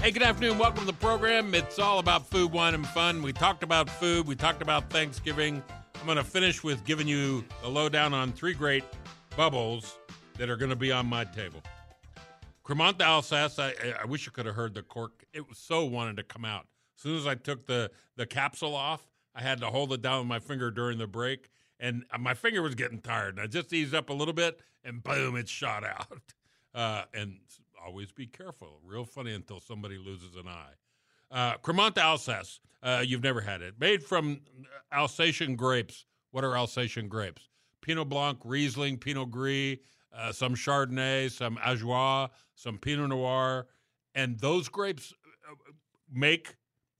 Hey, good afternoon. Welcome to the program. It's all about food, wine, and fun. We talked about food. We talked about Thanksgiving. I'm going to finish with giving you a lowdown on three great bubbles that are going to be on my table. Cremant d'Alsace, I, I wish you could have heard the cork. It was so wanted to come out. As soon as I took the, the capsule off, I had to hold it down with my finger during the break, and my finger was getting tired. And I just eased up a little bit, and boom, it shot out. Uh, and always be careful. Real funny until somebody loses an eye. Uh, Cremant d'Alsace, uh, you've never had it. Made from Alsatian grapes. What are Alsatian grapes? Pinot Blanc, Riesling, Pinot Gris, uh, some Chardonnay, some Auxerrois, some Pinot Noir. And those grapes uh, make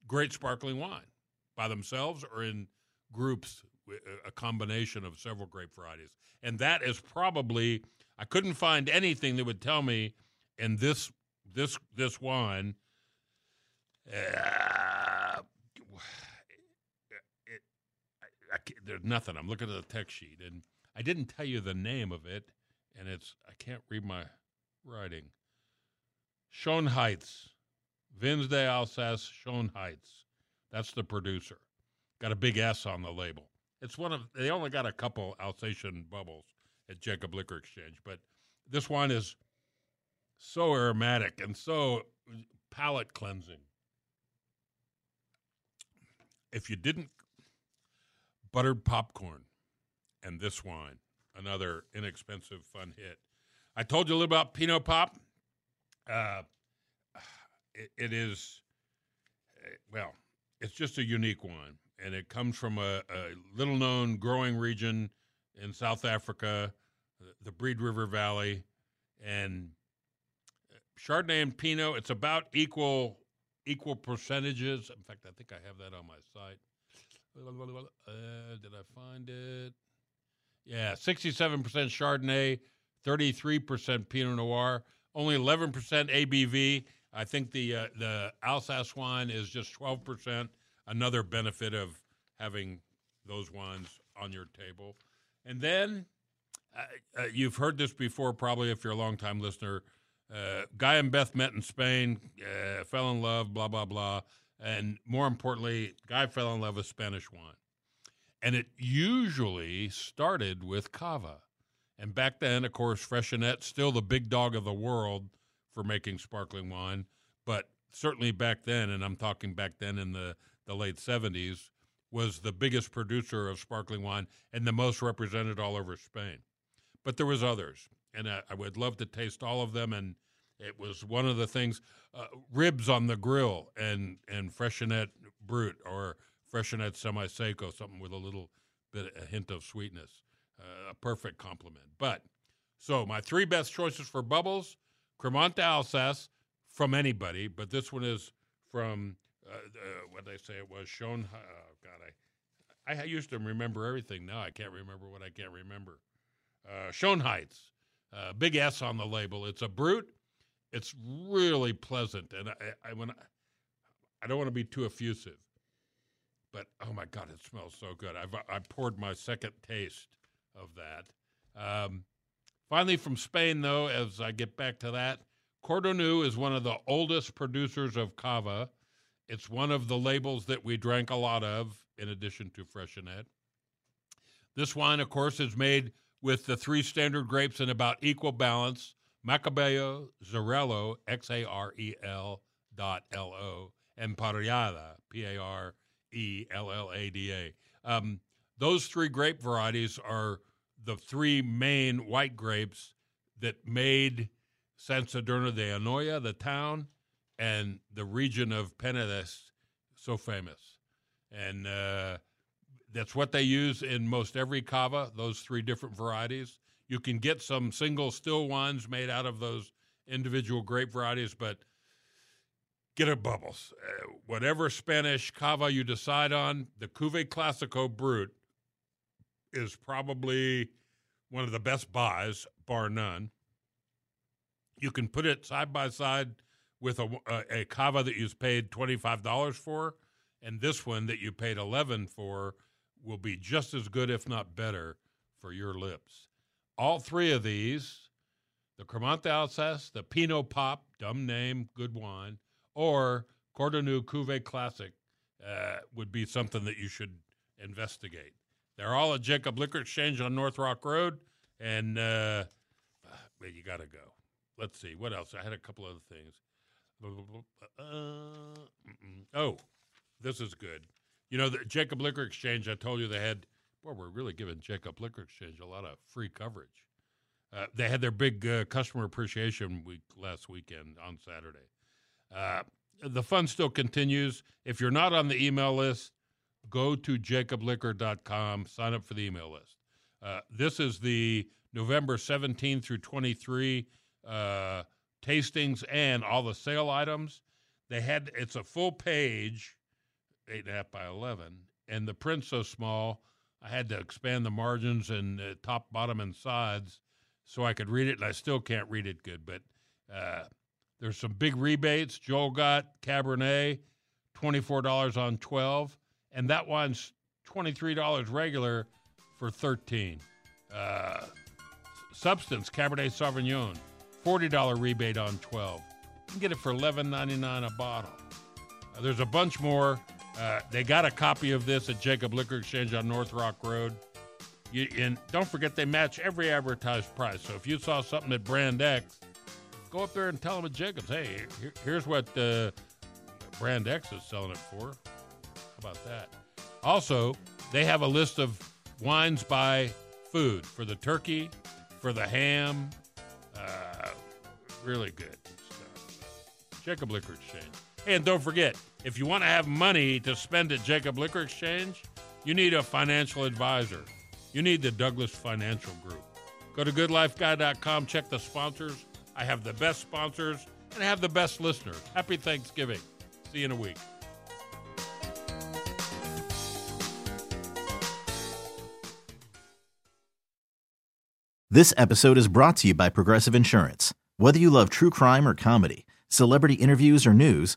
great sparkling wine by themselves or in groups, a combination of several grape varieties. And that is probably, I couldn't find anything that would tell me – and this this this wine uh, it, I, I, there's nothing. I'm looking at the text sheet and i didn't tell you the name of it and it's i can't read my writing. Schoenheitz Vins de Alsace Schoenheitz that's the producer. Got a big s on the label. It's one of they only got a couple alsatian bubbles at jacob liquor exchange but this wine is so aromatic and so palate cleansing. If you didn't, buttered popcorn and this wine, another inexpensive, fun hit. I told you a little about Pinot Pop. Uh, it, it is, eh, well, it's just a unique wine, and it comes from a, a little known growing region in South Africa, the Breede River Valley, and Chardonnay and Pinot, it's about equal equal percentages. In fact, I think I have that on my site. Uh, did I find it? Yeah, 67% Chardonnay, 33% Pinot Noir, only 11% ABV. I think the uh, the Alsace wine is just 12%. Another benefit of having those wines on your table. And then uh, uh you've heard this before, probably if you're a long-time listener. Uh, Guy and Beth met in Spain, uh, fell in love, blah, blah, blah. And more importantly, Guy fell in love with Spanish wine. And it usually started with cava. And back then, of course, Freixenet, still the big dog of the world for making sparkling wine. But certainly back then, and I'm talking back then in the, the late 70s, was the biggest producer of sparkling wine and the most represented all over Spain. But there was others and I, I, would love to taste all of them. And it was one of the things, uh, ribs on the grill and and Freixenet Brut or Freixenet Semi Seco, something with a little bit a hint of sweetness, uh, a perfect complement. But so my three best choices for bubbles: Cremant d'Alsace from anybody, but this one is from uh, what they say it was shown. Oh God, I I used to remember everything. Now I can't remember what I can't remember. Uh, Schoenheitz uh, big S on the label. It's a brut. It's really pleasant, and I, I when I, I don't want to be too effusive, but oh my God, it smells so good. I've I poured my second taste of that. Um, finally, from Spain, though, as I get back to that, Codorniu is one of the oldest producers of cava. It's one of the labels that we drank a lot of, in addition to Freixenet. This wine, of course, is made with the three standard grapes in about equal balance Macabeo, Xarel-lo, X A R E L dot L O, and Parellada, P A R E L L A D A. Um, those three grape varieties are the three main white grapes that made San Sadurno de Anoia, the town, and the region of Penedès so famous. And uh, that's what they use in most every cava, those three different varieties. You can get some single still wines made out of those individual grape varieties, but get a bubbles. Uh, whatever Spanish cava you decide on, the Cuvée Clásico Brut is probably one of the best buys, bar none. You can put it side by side with a, a, a cava that you paid $25 for, and this one that you paid 11 for will be just as good, if not better, for your lips. All three of these, the Cremant d'Alsace, the Pinot Pop, dumb name, good wine, or Codorniu Cuvée Classic uh, would be something that you should investigate. They're all at Jacob Liquor Exchange on North Rock Road, and uh, you got to go. Let's see what else. I had a couple other things. Uh, oh, this is good. You know, the Jacob Liquor Exchange. I told you they had. Boy, we're really giving Jacob Liquor Exchange a lot of free coverage. Uh, they had their big uh, customer appreciation week last weekend on Saturday. Uh, the fun still continues. If you're not on the email list, go to jacobliquor.com, sign up for the email list. Uh, this is the November 17 through 23 uh, tastings and all the sale items. They had it's a full page, eight and a half by 11, and the print's so small, I had to expand the margins and uh, top, bottom, and sides so I could read it, and I still can't read it good, but uh, there's some big rebates. Joel Gott Cabernet, $24 on 12, and that one's $23 regular for 13. Uh, Substance Cabernet Sauvignon, $40 rebate on 12. You can get it for $11.99 a bottle. Uh, there's a bunch more. Uh, they got a copy of this at Jacob Liquor Exchange on North Rock Road. You, and don't forget, they match every advertised price. So if you saw something at Brand X, go up there and tell them at Jacobs, hey, here, here's what uh, Brand X is selling it for. How about that? Also, they have a list of wines by food for the turkey, for the ham. Uh, really good stuff. Jacob Liquor Exchange. And don't forget, if you want to have money to spend at Jacob Liquor Exchange, you need a financial advisor. You need the Douglas Financial Group. Go to goodlifeguy.com, check the sponsors. I have the best sponsors and I have the best listeners. Happy Thanksgiving. See you in a week. This episode is brought to you by Progressive Insurance. Whether you love true crime or comedy, celebrity interviews or news,